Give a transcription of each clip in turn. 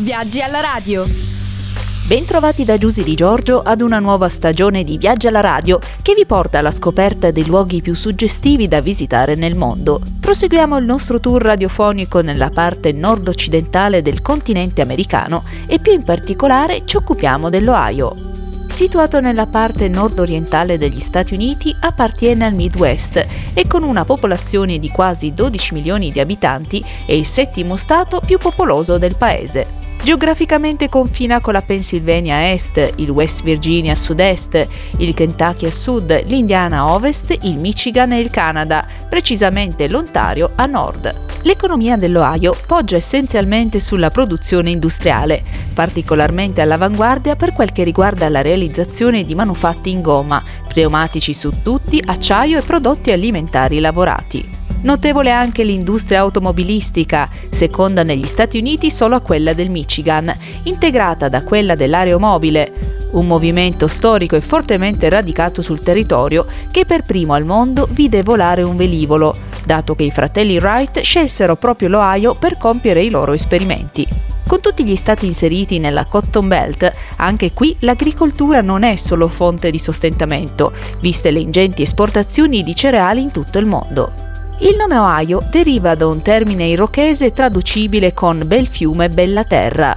Viaggi alla radio. Bentrovati da Giusy Di Giorgio ad una nuova stagione di Viaggi alla radio che vi porta alla scoperta dei luoghi più suggestivi da visitare nel mondo. Proseguiamo il nostro tour radiofonico nella parte nord-occidentale del continente americano e più in particolare ci occupiamo dell'Ohio. Situato nella parte nord-orientale degli Stati Uniti, appartiene al Midwest e con una popolazione di quasi 12 milioni di abitanti è il settimo stato più popoloso del paese. Geograficamente confina con la Pennsylvania a est, il West Virginia a sud-est, il Kentucky a sud, l'Indiana a ovest, il Michigan e il Canada, precisamente l'Ontario a nord. L'economia dell'Ohio poggia essenzialmente sulla produzione industriale, particolarmente all'avanguardia per quel che riguarda la realizzazione di manufatti in gomma, pneumatici su tutti, acciaio e prodotti alimentari lavorati. Notevole anche l'industria automobilistica, seconda negli Stati Uniti solo a quella del Michigan, integrata da quella dell'aeromobile, un movimento storico e fortemente radicato sul territorio che per primo al mondo vide volare un velivolo, dato che i fratelli Wright scelsero proprio l'Ohio per compiere i loro esperimenti. Con tutti gli stati inseriti nella Cotton Belt, anche qui l'agricoltura non è solo fonte di sostentamento, viste le ingenti esportazioni di cereali in tutto il mondo. Il nome Ohio deriva da un termine irochese traducibile con bel fiume, bella terra,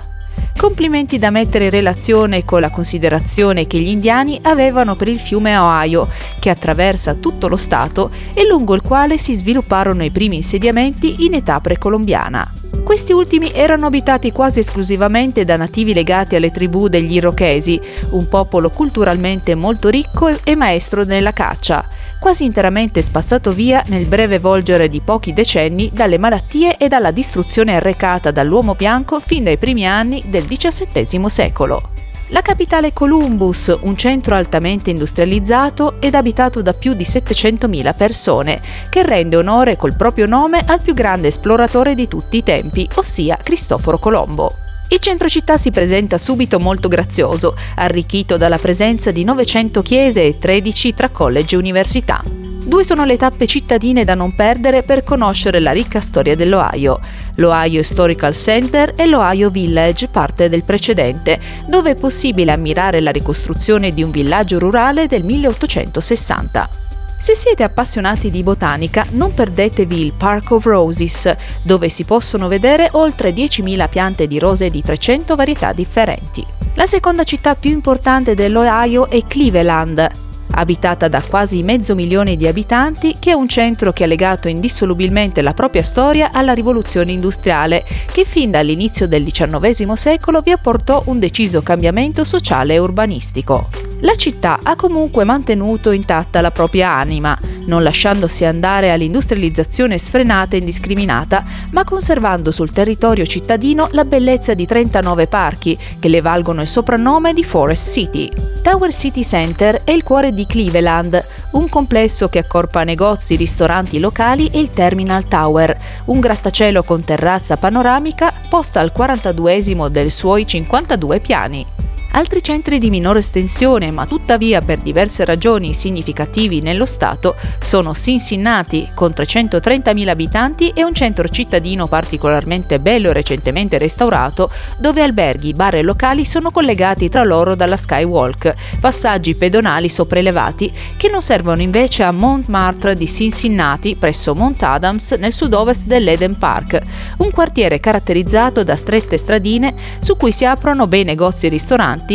Complimenti da mettere in relazione con la considerazione che gli indiani avevano per il fiume Ohio, che attraversa tutto lo stato e lungo il quale si svilupparono i primi insediamenti in età precolombiana. Questi ultimi erano abitati quasi esclusivamente da nativi legati alle tribù degli Irochesi, un popolo culturalmente molto ricco e maestro nella caccia quasi interamente spazzato via nel breve volgere di pochi decenni dalle malattie e dalla distruzione arrecata dall'uomo bianco fin dai primi anni del XVII secolo. La capitale Columbus, un centro altamente industrializzato ed abitato da più di 700.000 persone, che rende onore col proprio nome al più grande esploratore di tutti i tempi, ossia Cristoforo Colombo. Il centro città si presenta subito molto grazioso, arricchito dalla presenza di 900 chiese e 13 tra college e università. Due sono le tappe cittadine da non perdere per conoscere la ricca storia dell'Ohio. L'Ohio Historical Center e l'Ohio Village, parte del precedente, dove è possibile ammirare la ricostruzione di un villaggio rurale del 1860. Se siete appassionati di botanica, non perdetevi il Park of Roses, dove si possono vedere oltre 10.000 piante di rose di 300 varietà differenti. La seconda città più importante dell'Ohio è Cleveland, abitata da quasi mezzo milione di abitanti, che è un centro che ha legato indissolubilmente la propria storia alla rivoluzione industriale, che fin dall'inizio del XIX secolo vi apportò un deciso cambiamento sociale e urbanistico. La città ha comunque mantenuto intatta la propria anima, non lasciandosi andare all'industrializzazione sfrenata e indiscriminata, ma conservando sul territorio cittadino la bellezza di 39 parchi che le valgono il soprannome di Forest City. Tower City Center è il cuore di Cleveland, un complesso che accorpa negozi, ristoranti locali e il Terminal Tower, un grattacielo con terrazza panoramica posta al 42esimo dei suoi 52 piani. Altri centri di minore estensione, ma tuttavia per diverse ragioni significativi nello Stato, sono Cincinnati, con 330.000 abitanti, e un centro cittadino particolarmente bello e recentemente restaurato, dove alberghi, bar e locali sono collegati tra loro dalla Skywalk, passaggi pedonali sopraelevati che non servono invece a Montmartre di Cincinnati, presso Mont Adams, nel sud-ovest dell'Eden Park, un quartiere caratterizzato da strette stradine su cui si aprono bei negozi e ristoranti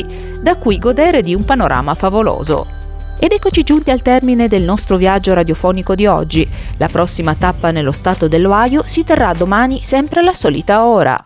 da cui godere di un panorama favoloso. Ed eccoci giunti al termine del nostro viaggio radiofonico di oggi. La prossima tappa nello stato dell'Ohio si terrà domani sempre alla solita ora.